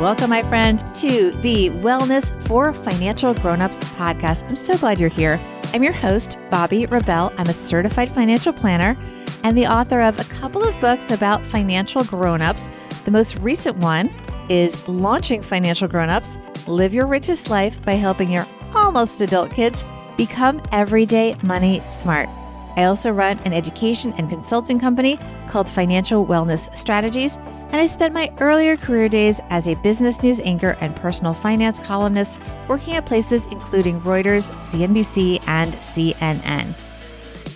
Welcome, my friends, to the Wellness for Financial Grownups podcast. I'm so glad you're here. I'm your host, Bobbi Rebell. I'm a certified financial planner and the author of a couple of books about financial grownups. The most recent one is Launching Financial Grownups Live Your Richest Life by Helping Your Almost Adult Kids Become Everyday Money Smart. I also run an education and consulting company called Financial Wellness Strategies and I spent my earlier career days as a business news anchor and personal finance columnist, working at places including Reuters, CNBC, and CNN.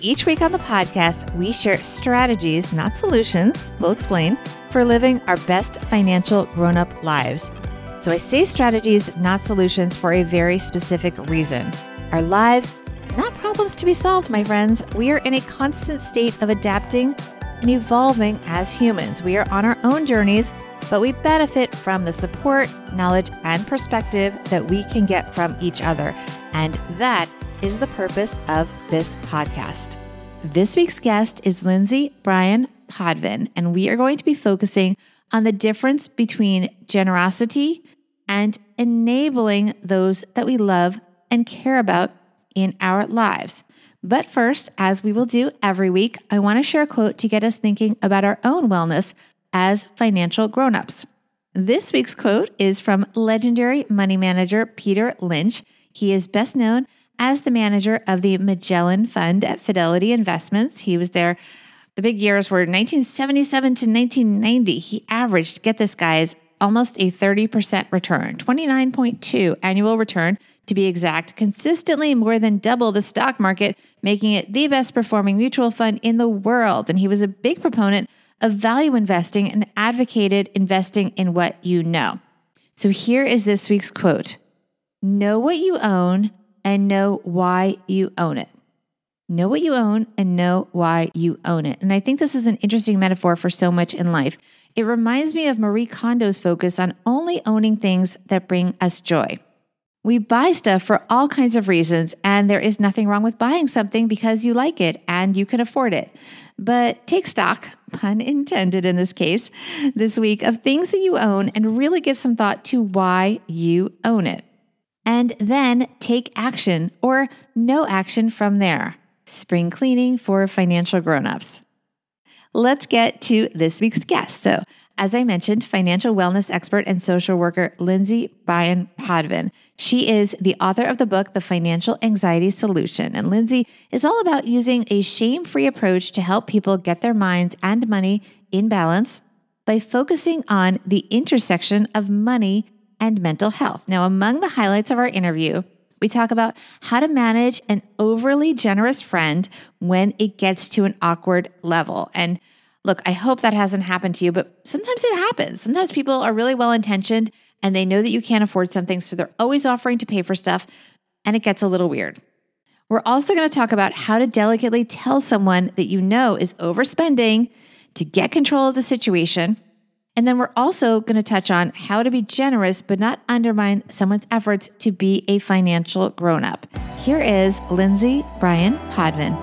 Each week on the podcast, we share strategies, not solutions, we'll explain, for living our best financial grown up lives. So I say strategies, not solutions, for a very specific reason. Our lives, not problems to be solved, my friends. We are in a constant state of adapting and evolving as humans. We are on our own journeys, but we benefit from the support, knowledge, and perspective that we can get from each other. And that is the purpose of this podcast. This week's guest is Lindsay Bryan Podvin, and we are going to be focusing on the difference between generosity and enabling those that we love and care about in our lives. But first, as we will do every week, I want to share a quote to get us thinking about our own wellness as financial grown-ups. This week's quote is from legendary money manager Peter Lynch. He is best known as the manager of the Magellan Fund at Fidelity Investments. He was there. The big years were 1977 to 1990. He averaged, get this, guys, almost a 30% return, 29.2 annual return to be exact, consistently more than double the stock market, making it the best performing mutual fund in the world. And he was a big proponent of value investing and advocated investing in what you know. So here is this week's quote Know what you own and know why you own it. Know what you own and know why you own it. And I think this is an interesting metaphor for so much in life. It reminds me of Marie Kondo's focus on only owning things that bring us joy. We buy stuff for all kinds of reasons, and there is nothing wrong with buying something because you like it and you can afford it. But take stock, pun intended in this case, this week of things that you own and really give some thought to why you own it. And then take action or no action from there. Spring cleaning for financial grown-ups. Let's get to this week's guest. So, as I mentioned, financial wellness expert and social worker Lindsay Bryan Podvin. She is the author of the book, The Financial Anxiety Solution. And Lindsay is all about using a shame free approach to help people get their minds and money in balance by focusing on the intersection of money and mental health. Now, among the highlights of our interview, we talk about how to manage an overly generous friend when it gets to an awkward level. And Look, I hope that hasn't happened to you, but sometimes it happens. Sometimes people are really well intentioned and they know that you can't afford something, so they're always offering to pay for stuff, and it gets a little weird. We're also going to talk about how to delicately tell someone that you know is overspending to get control of the situation. And then we're also going to touch on how to be generous but not undermine someone's efforts to be a financial grown up. Here is Lindsay Bryan Podvin.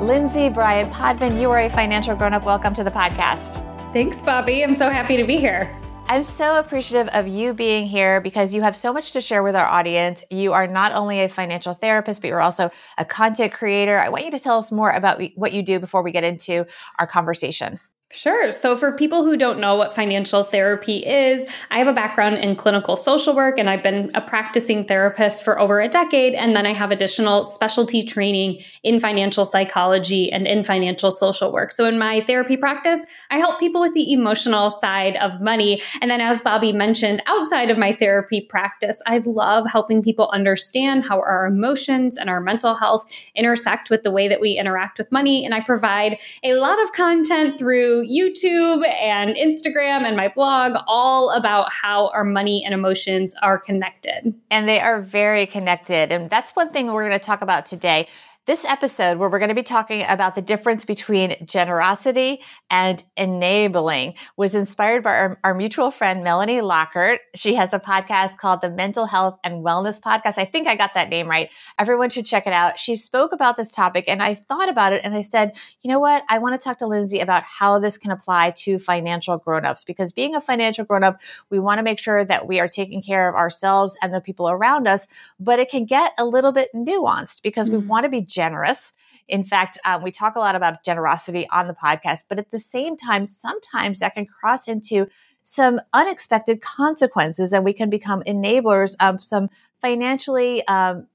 Lindsay Bryan Podvin, you are a financial grown up. Welcome to the podcast. Thanks, Bobbi. I'm so happy to be here. I'm so appreciative of you being here because you have so much to share with our audience. You are not only a financial therapist, but you're also a content creator. I want you to tell us more about what you do before we get into our conversation. Sure. So, for people who don't know what financial therapy is, I have a background in clinical social work and I've been a practicing therapist for over a decade. And then I have additional specialty training in financial psychology and in financial social work. So, in my therapy practice, I help people with the emotional side of money. And then, as Bobbi mentioned, outside of my therapy practice, I love helping people understand how our emotions and our mental health intersect with the way that we interact with money. And I provide a lot of content through YouTube and Instagram and my blog, all about how our money and emotions are connected. And they are very connected. And that's one thing we're going to talk about today This episode, where we're going to be talking about the difference between generosity and enabling, was inspired by our, our, mutual friend, Melanie Lockert. She has a podcast called the Mental Health and Wellness Podcast. I think I got that name right. Everyone should check it out. She spoke about this topic and I thought about it and I said, you know what? I want to talk to Lindsay about how this can apply to financial grown-ups because being a financial grown-up, we want to make sure that we are taking care of ourselves and the people around us, but it can get a little bit nuanced because mm-hmm. we want to be generous. In fact, um, we talk a lot about generosity on the podcast, but at the same time, sometimes that can cross into some unexpected consequences and we can become enablers of some financially, um,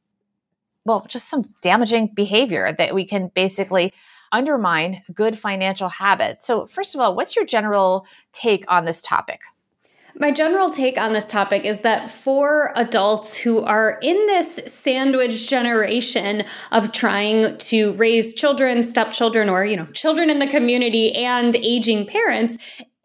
well, just some damaging behavior that we can basically undermine good financial habits. So, first of all, what's your general take on this topic? My general take on this topic is that for adults who are in this sandwich generation of trying to raise children, stepchildren, or you know, children in the community and aging parents,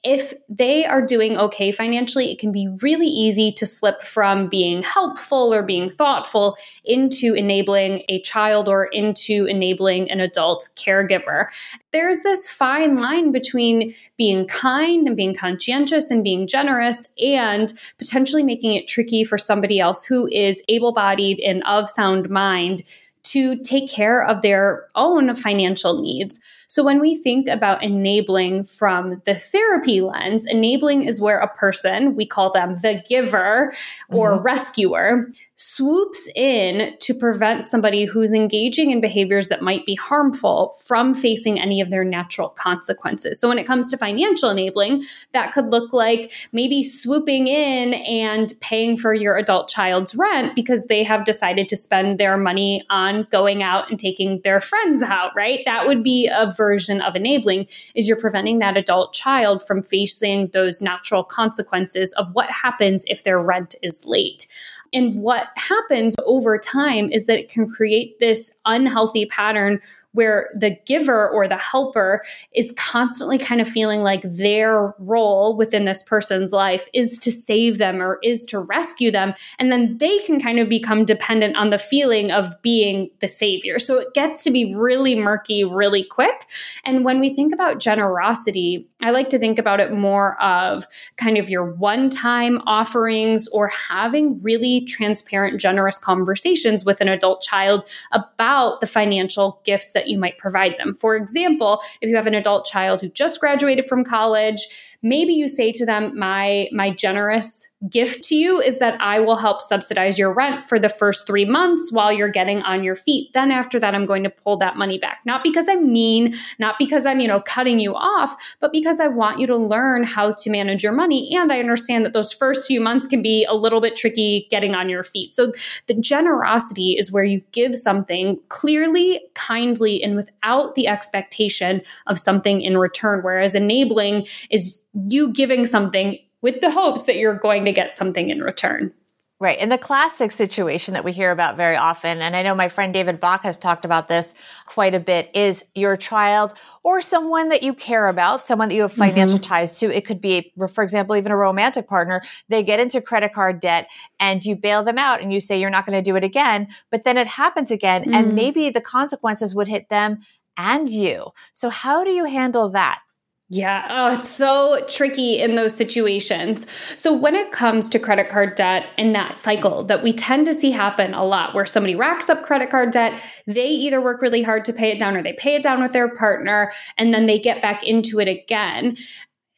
if they are doing okay financially, it can be really easy to slip from being helpful or being thoughtful into enabling a child or into enabling an adult caregiver. There's this fine line between being kind and being conscientious and being generous and potentially making it tricky for somebody else who is able bodied and of sound mind to take care of their own financial needs. So when we think about enabling from the therapy lens, enabling is where a person, we call them the giver or mm-hmm. rescuer, swoops in to prevent somebody who's engaging in behaviors that might be harmful from facing any of their natural consequences. So when it comes to financial enabling, that could look like maybe swooping in and paying for your adult child's rent because they have decided to spend their money on going out and taking their friends out, right? That would be a version of enabling is you're preventing that adult child from facing those natural consequences of what happens if their rent is late. And what happens over time is that it can create this unhealthy pattern where the giver or the helper is constantly kind of feeling like their role within this person's life is to save them or is to rescue them. And then they can kind of become dependent on the feeling of being the savior. So it gets to be really murky really quick. And when we think about generosity, I like to think about it more of kind of your one time offerings or having really transparent, generous conversations with an adult child about the financial gifts that you might provide them. For example, if you have an adult child who just graduated from college, maybe you say to them, My my generous gift to you is that I will help subsidize your rent for the first three months while you're getting on your feet. Then after that, I'm going to pull that money back. Not because I'm mean, not because I'm, you know, cutting you off, but because I want you to learn how to manage your money. And I understand that those first few months can be a little bit tricky getting on your feet. So the generosity is where you give something clearly, kindly, and without the expectation of something in return. Whereas enabling is you giving something with the hopes that you're going to get something in return. Right. And the classic situation that we hear about very often, and I know my friend David Bach has talked about this quite a bit, is your child or someone that you care about, someone that you have financial mm-hmm. ties to. It could be, for example, even a romantic partner. They get into credit card debt and you bail them out and you say you're not going to do it again, but then it happens again. Mm-hmm. And maybe the consequences would hit them and you. So how do you handle that? Yeah. Oh, it's so tricky in those situations. So, when it comes to credit card debt and that cycle that we tend to see happen a lot, where somebody racks up credit card debt, they either work really hard to pay it down or they pay it down with their partner and then they get back into it again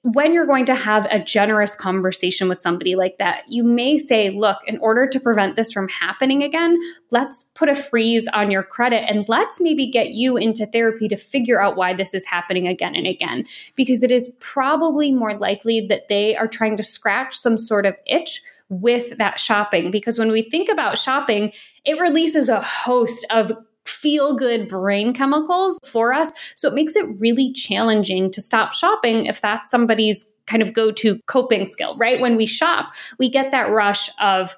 when you're going to have a generous conversation with somebody like that, you may say, look, in order to prevent this from happening again, let's put a freeze on your credit and let's maybe get you into therapy to figure out why this is happening again and again. Because it is probably more likely that they are trying to scratch some sort of itch with that shopping. Because when we think about shopping, it releases a host of feel good brain chemicals for us. So it makes it really challenging to stop shopping if that's somebody's kind of go to coping skill, right? When we shop, we get that rush of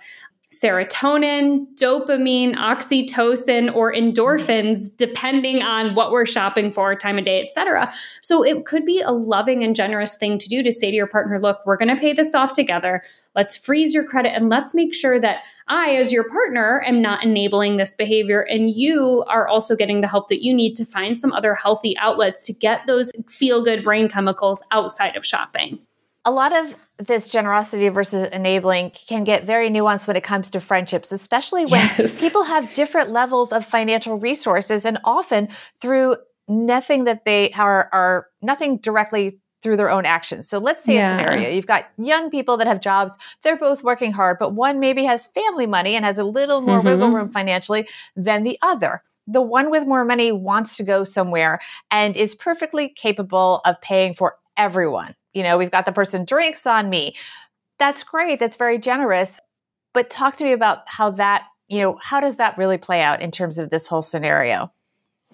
serotonin, dopamine, oxytocin, or endorphins, mm-hmm. depending on what we're shopping for, time of day, etc. So it could be a loving and generous thing to do to say to your partner, look, we're going to pay this off together. Let's freeze your credit and let's make sure that I, as your partner, am not enabling this behavior. And you are also getting the help that you need to find some other healthy outlets to get those feel good brain chemicals outside of shopping a lot of this generosity versus enabling can get very nuanced when it comes to friendships, especially when yes. people have different levels of financial resources and often through nothing that they are, are nothing directly through their own actions. So let's say yeah. a scenario. You've got young people that have jobs. They're both working hard, but one maybe has family money and has a little more mm-hmm. wiggle room financially than the other. The one with more money wants to go somewhere and is perfectly capable of paying for everyone you know, we've got the person drinks on me. That's great. That's very generous. But talk to me about how that, you know, how does that really play out in terms of this whole scenario?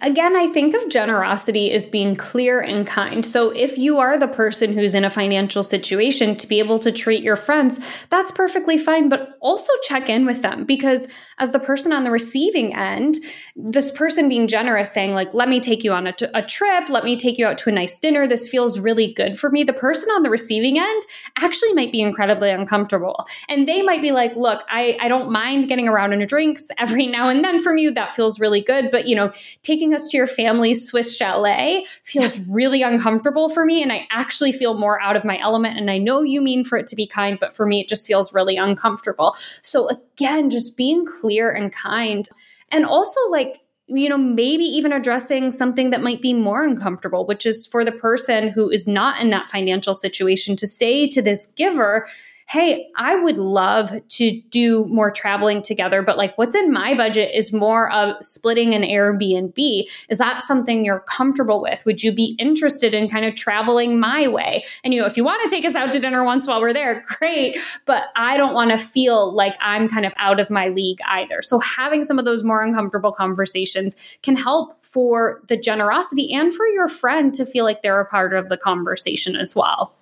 Again, I think of generosity as being clear and kind. So, if you are the person who's in a financial situation to be able to treat your friends, that's perfectly fine, but also check in with them because as the person on the receiving end, this person being generous, saying, like, let me take you on a, t- a trip, let me take you out to a nice dinner, this feels really good for me. The person on the receiving end actually might be incredibly uncomfortable. And they might be like, look, I, I don't mind getting around in drinks every now and then from you. That feels really good. But, you know, taking us to your family's Swiss chalet feels really uncomfortable for me. And I actually feel more out of my element. And I know you mean for it to be kind, but for me, it just feels really uncomfortable. So again, just being clear and kind. And also, like, you know, maybe even addressing something that might be more uncomfortable, which is for the person who is not in that financial situation to say to this giver, hey, I would love to do more traveling together, but like what's in my budget is more of splitting an Airbnb. Is that something you're comfortable with? Would you be interested in kind of traveling my way? And, you know, if you want to take us out to dinner once while we're there, great. But I don't want to feel like I'm kind of out of my league either. So having some of those more uncomfortable conversations can help for the generosity and for your friend to feel like they're a part of the conversation as well.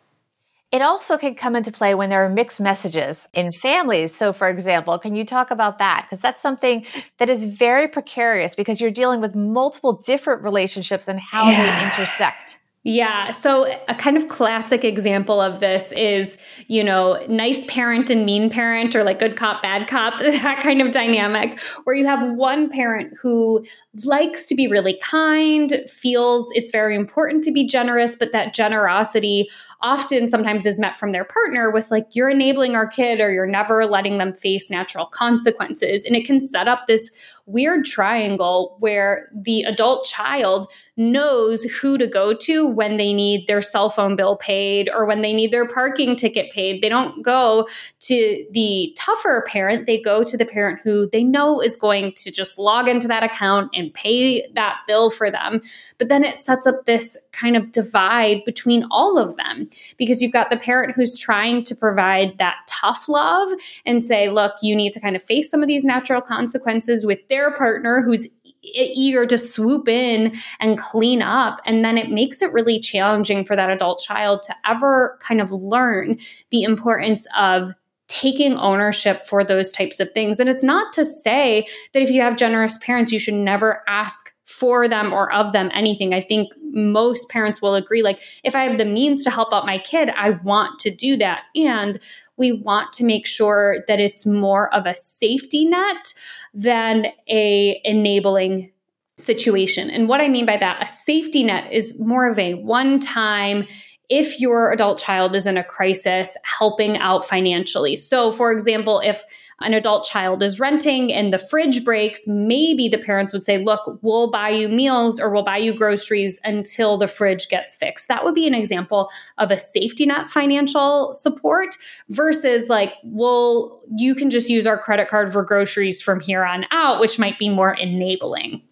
It also can come into play when there are mixed messages in families. So, for example, can you talk about that? Because that's something that is very precarious because you're dealing with multiple different relationships and how yeah. they intersect. Yeah. So, a kind of classic example of this is, you know, nice parent and mean parent, or like good cop, bad cop, that kind of dynamic, where you have one parent who likes to be really kind, feels it's very important to be generous, but that generosity often sometimes is met from their partner with like you're enabling our kid or you're never letting them face natural consequences. And it can set up this weird triangle where the adult child knows who to go to when they need their cell phone bill paid or when they need their parking ticket paid. They don't go to the tougher parent, they go to the parent who they know is going to just log into that account and pay that bill for them. But then it sets up this kind of divide between all of them because you've got the parent who's trying to provide that tough love and say, look, you need to kind of face some of these natural consequences with their their partner who's eager to swoop in and clean up. And then it makes it really challenging for that adult child to ever kind of learn the importance of taking ownership for those types of things. And it's not to say that if you have generous parents, you should never ask for them or of them anything. I think most parents will agree like, if I have the means to help out my kid, I want to do that. And we want to make sure that it's more of a safety net than a enabling situation. And what I mean by that, a safety net is more of a one time if your adult child is in a crisis, helping out financially. So, for example, if an adult child is renting and the fridge breaks, maybe the parents would say, Look, we'll buy you meals or we'll buy you groceries until the fridge gets fixed. That would be an example of a safety net financial support versus like, Well, you can just use our credit card for groceries from here on out, which might be more enabling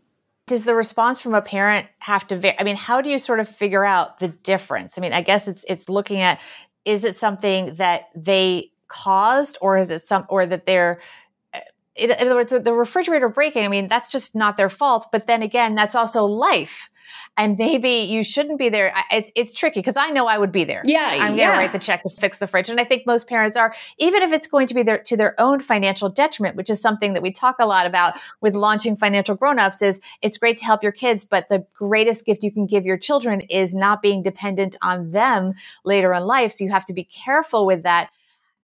does the response from a parent have to vary? I mean, how do you sort of figure out the difference? I mean, I guess it's it's looking at is it something that they caused or is it some or that they're eh, in other words, the refrigerator breaking, I mean, that's just not their fault. But then again, that's also life and maybe you shouldn't be there. It's it's tricky because I know I would be there. Yeah, I'm going to write the check to fix the fridge, and I think most parents are, even if it's going to be their to their own financial detriment, which is something that we talk a lot about with launching financial grown-ups. Is it's great to help your kids, but the greatest gift you can give your children is not being dependent on them later in life. So you have to be careful with that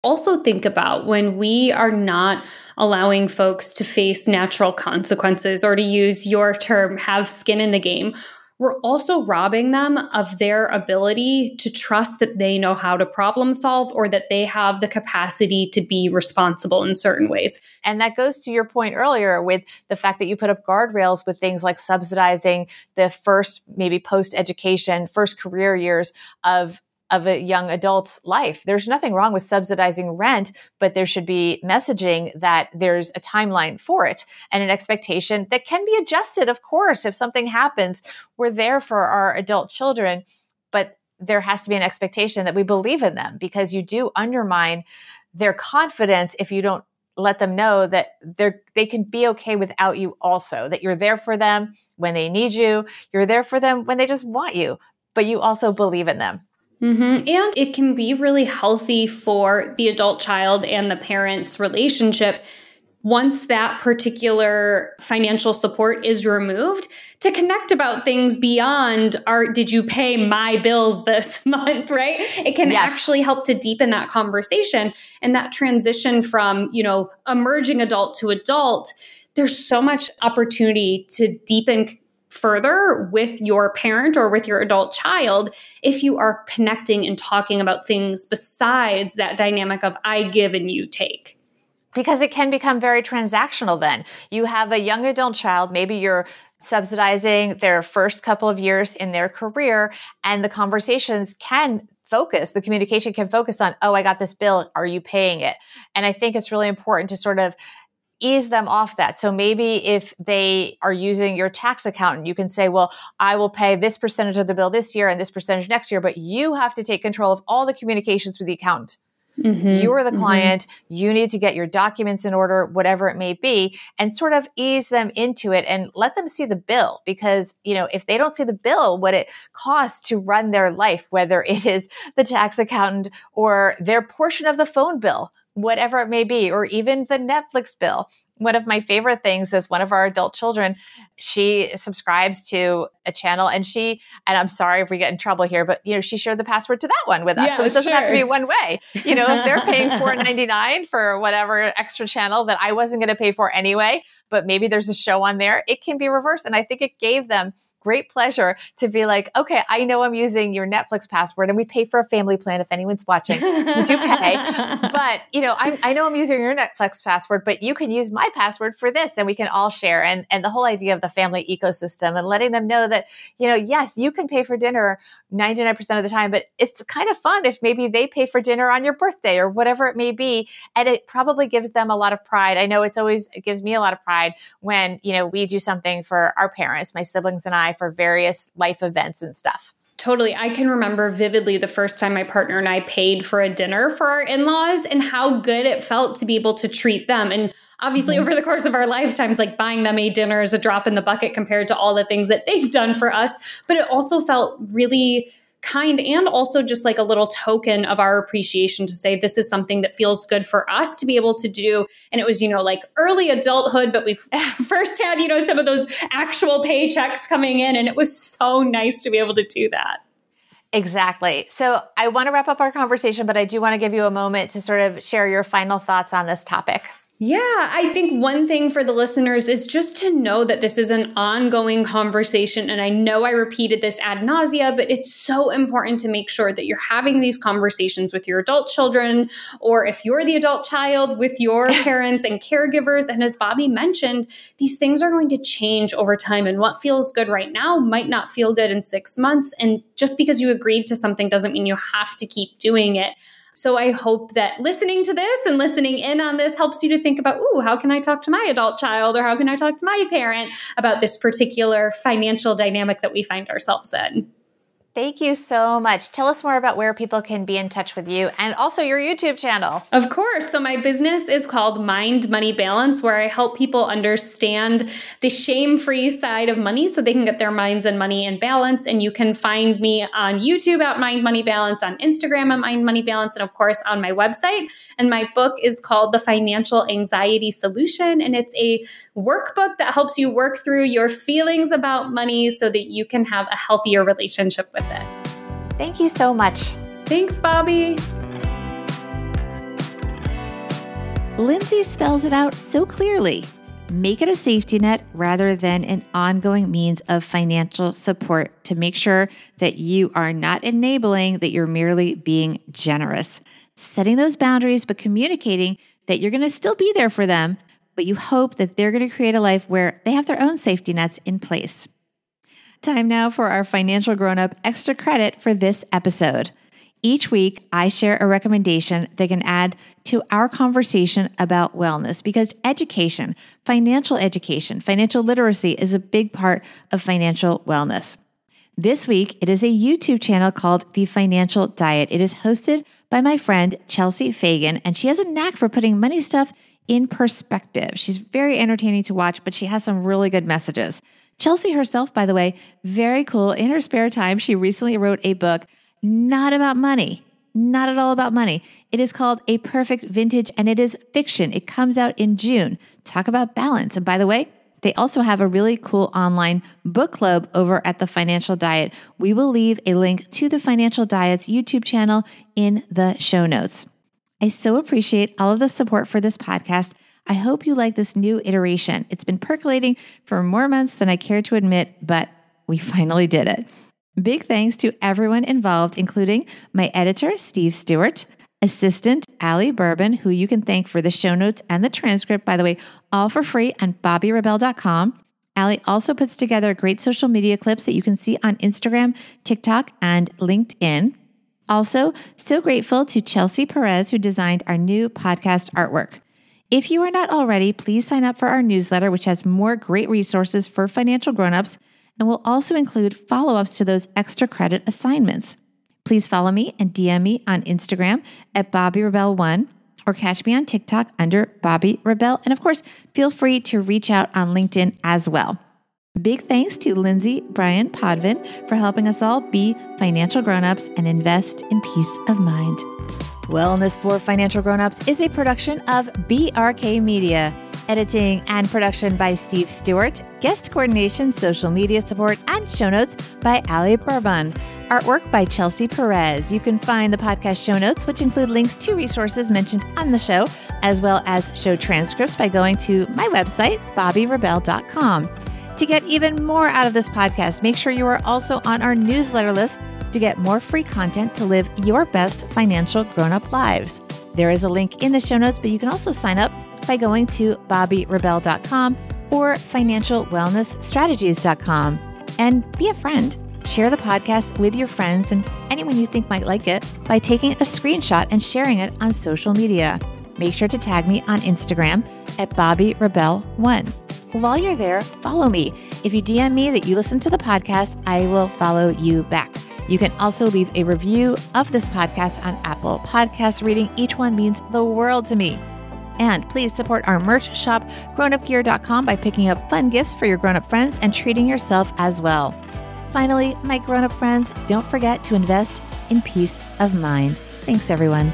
also think about when we are not allowing folks to face natural consequences or to use your term have skin in the game we're also robbing them of their ability to trust that they know how to problem solve or that they have the capacity to be responsible in certain ways. And that goes to your point earlier with the fact that you put up guardrails with things like subsidizing the first, maybe post education, first career years of of a young adult's life. There's nothing wrong with subsidizing rent, but there should be messaging that there's a timeline for it and an expectation that can be adjusted. Of course, if something happens, we're there for our adult children, but there has to be an expectation that we believe in them because you do undermine their confidence if you don't let them know that they're they can be okay without you also that you're there for them when they need you you're there for them when they just want you but you also believe in them Mm-hmm. And it can be really healthy for the adult child and the parent's relationship once that particular financial support is removed to connect about things beyond are did you pay my bills this month right it can yes. actually help to deepen that conversation and that transition from you know emerging adult to adult there's so much opportunity to deepen further with your parent or with your adult child if you are connecting and talking about things besides that dynamic of I give and you take because it can become very transactional then. You have a young adult child, maybe you're subsidizing their first couple of years in their career, and the conversations can focus, the communication can focus on, oh, I got this bill. Are you paying it? And I think it's really important to sort of ease them off that. So maybe if they are using your tax accountant, you can say, well, I will pay this percentage of the bill this year and this percentage next year, but you have to take control of all the communications with the accountant. Mm-hmm. You are the mm-hmm. client. Mm-hmm. You need to get your documents in order, whatever it may be, and sort of ease them into it and let them see the bill. Because, you know, if they don't see the bill, what it costs to run their life, whether it is the tax accountant or their portion of the phone bill, whatever it may be, or even the Netflix bill. One of my favorite things is one of our adult children, she subscribes to a channel and she, and I'm sorry if we get in trouble here, but you know, she shared the password to that one with us. Yeah, so it doesn't sure. have to be one way. You know, if they're paying $4.99 for whatever extra channel that I wasn't going to pay for anyway, but maybe there's a show on there, it can be reversed. And I think it gave them great pleasure to be like, okay, I know I'm using your Netflix password and we pay for a family plan if anyone's watching. We do pay. but, you know, i I know I'm using your Netflix password, but you can use my password for this and we can all share. And, and the whole idea of the family ecosystem and letting them know that, you know, yes, you can pay for dinner 99% of the time, but it's kind of fun if maybe they pay for dinner on your birthday or whatever it may be. And it probably gives them a lot of pride. I know it's always, it gives me a lot of pride when, you know, we do something for our parents, my siblings and I, for various life events and stuff. Totally. I can remember vividly the first time my partner and I paid for a dinner for our in laws and how good it felt to be able to treat them. And obviously, mm-hmm. over the course of our lifetimes, like buying them a dinner is a drop in the bucket compared to all the things that they've done for us. But it also felt really kind and also just like a little token of our appreciation to say this is something that feels good for us to be able to do and it was you know like early adulthood but we first had you know some of those actual paychecks coming in and it was so nice to be able to do that Exactly. So I want to wrap up our conversation, but I do want to give you a moment to sort of share your final thoughts on this topic. Yeah, I think one thing for the listeners is just to know that this is an ongoing conversation. And I know I repeated this ad nausea, but it's so important to make sure that you're having these conversations with your adult children, or if you're the adult child with your parents and caregivers. And as Bobbi mentioned, these things are going to change over time. And what feels good right now might not feel good in six months. And just because you agreed to something doesn't mean you have to keep doing it. So I hope that listening to this and listening in on this helps you to think about, ooh, how can I talk to my adult child or how can I talk to my parent about this particular financial dynamic that we find ourselves in? Thank you so much. Tell us more about where people can be in touch with you and also your YouTube channel. Of course. So, my business is called Mind Money Balance, where I help people understand the shame free side of money so they can get their minds and money in balance. And you can find me on YouTube at Mind Money Balance, on Instagram at Mind Money Balance, and of course on my website. And my book is called The Financial Anxiety Solution. And it's a workbook that helps you work through your feelings about money so that you can have a healthier relationship with it. Thank you so much. Thanks, Bobbi. Lindsay spells it out so clearly. Make it a safety net rather than an ongoing means of financial support to make sure that you are not enabling, that you're merely being generous. Setting those boundaries, but communicating that you're going to still be there for them, but you hope that they're going to create a life where they have their own safety nets in place. Time now for our financial grown up extra credit for this episode. Each week, I share a recommendation that can add to our conversation about wellness because education, financial education, financial literacy is a big part of financial wellness. This week, it is a YouTube channel called The Financial Diet. It is hosted by my friend Chelsea Fagan, and she has a knack for putting money stuff in perspective. She's very entertaining to watch, but she has some really good messages. Chelsea herself, by the way, very cool. In her spare time, she recently wrote a book not about money, not at all about money. It is called A Perfect Vintage and it is fiction. It comes out in June. Talk about balance. And by the way, they also have a really cool online book club over at the Financial Diet. We will leave a link to the Financial Diet's YouTube channel in the show notes. I so appreciate all of the support for this podcast. I hope you like this new iteration. It's been percolating for more months than I care to admit, but we finally did it. Big thanks to everyone involved, including my editor, Steve Stewart, assistant, Allie Bourbon, who you can thank for the show notes and the transcript, by the way, all for free on bobbirebell.com. Allie also puts together great social media clips that you can see on Instagram, TikTok, and LinkedIn. Also, so grateful to Chelsea Perez, who designed our new podcast artwork. If you are not already, please sign up for our newsletter, which has more great resources for financial grown-ups and will also include follow-ups to those extra credit assignments. Please follow me and DM me on Instagram at Bobbi Rebell1 or catch me on TikTok under Bobbi Rebell. And of course, feel free to reach out on LinkedIn as well. Big thanks to Lindsay Bryan Podvin for helping us all be financial grown-ups and invest in peace of mind. Wellness for Financial Grownups is a production of BRK Media. Editing and production by Steve Stewart. Guest coordination, social media support, and show notes by Ali Bourbon. Artwork by Chelsea Perez. You can find the podcast show notes, which include links to resources mentioned on the show, as well as show transcripts by going to my website, bobbirebell.com. To get even more out of this podcast, make sure you are also on our newsletter list to get more free content to live your best financial grown up lives. There is a link in the show notes, but you can also sign up by going to bobbirebell.com or financialwellnessstrategies.com and be a friend. Share the podcast with your friends and anyone you think might like it by taking a screenshot and sharing it on social media. Make sure to tag me on Instagram at Bobbi Rebell1. While you're there, follow me. If you DM me that you listen to the podcast, I will follow you back. You can also leave a review of this podcast on Apple Podcasts. Reading each one means the world to me. And please support our merch shop, grownupgear.com, by picking up fun gifts for your grown up friends and treating yourself as well. Finally, my grown up friends, don't forget to invest in peace of mind. Thanks, everyone.